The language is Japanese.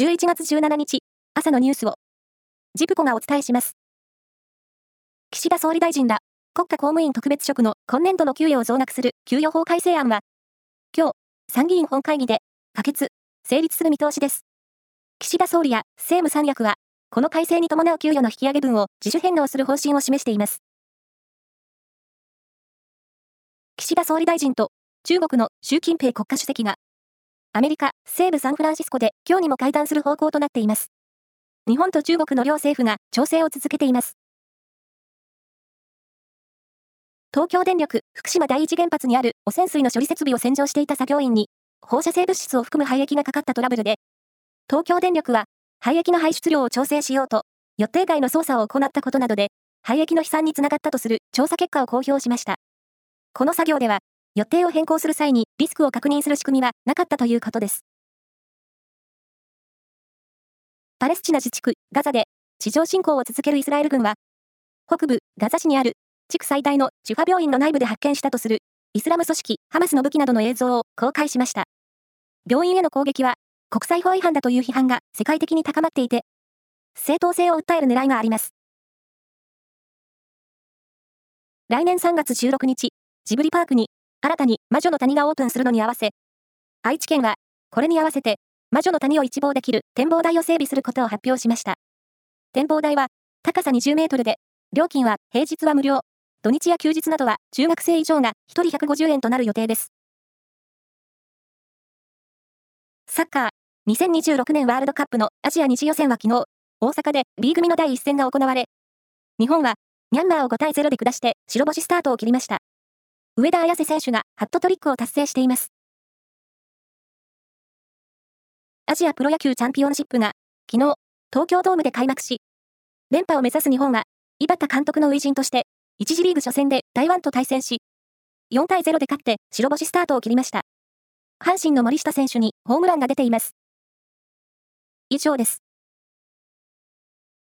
11月17日、朝のニュースを、ジプコがお伝えします。岸田総理大臣ら、国家公務員特別職の今年度の給与を増額する給与法改正案は、今日、参議院本会議で、可決、成立する見通しです。岸田総理や政務三役は、この改正に伴う給与の引き上げ分を自主返納する方針を示しています。岸田総理大臣と中国の習近平国家主席がアメリカ西部サンフランシスコで今日にも会談する方向となっています。日本と中国の両政府が調整を続けています。東京電力福島第一原発にある汚染水の処理設備を洗浄していた作業員に放射性物質を含む廃液がかかったトラブルで、東京電力は廃液の排出量を調整しようと予定外の操作を行ったことなどで廃液の飛散につながったとする調査結果を公表しました。この作業では予定を変更する際にリスクを確認する仕組みはなかったということです。パレスチナ自治区ガザで地上侵攻を続けるイスラエル軍は、北部ガザ市にある地区最大のジュファ病院の内部で発見したとするイスラム組織ハマスの武器などの映像を公開しました。病院への攻撃は国際法違反だという批判が世界的に高まっていて、正当性を訴える狙いがあります。来年3月16日、ジブリパークに新たに魔女の谷がオープンするのに合わせ、愛知県は、これに合わせて、魔女の谷を一望できる展望台を整備することを発表しました。展望台は、高さ20メートルで、料金は平日は無料、土日や休日などは中学生以上が1人150円となる予定です。サッカー、2026年ワールドカップのアジア2次予選は昨日、大阪で B 組の第一戦が行われ、日本はミャンマーを5対0で下して白星スタートを切りました。上田綺世選手がハットトリックを達成しています。アジアプロ野球チャンピオンシップが昨日、東京ドームで開幕し、連覇を目指す日本は、井端監督の初陣として、1次リーグ初戦で台湾と対戦し、4対0で勝って白星スタートを切りました。阪神の森下選手にホームランが出ています。以上です。